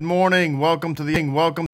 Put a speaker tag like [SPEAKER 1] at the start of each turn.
[SPEAKER 1] Good morning. Welcome to the welcome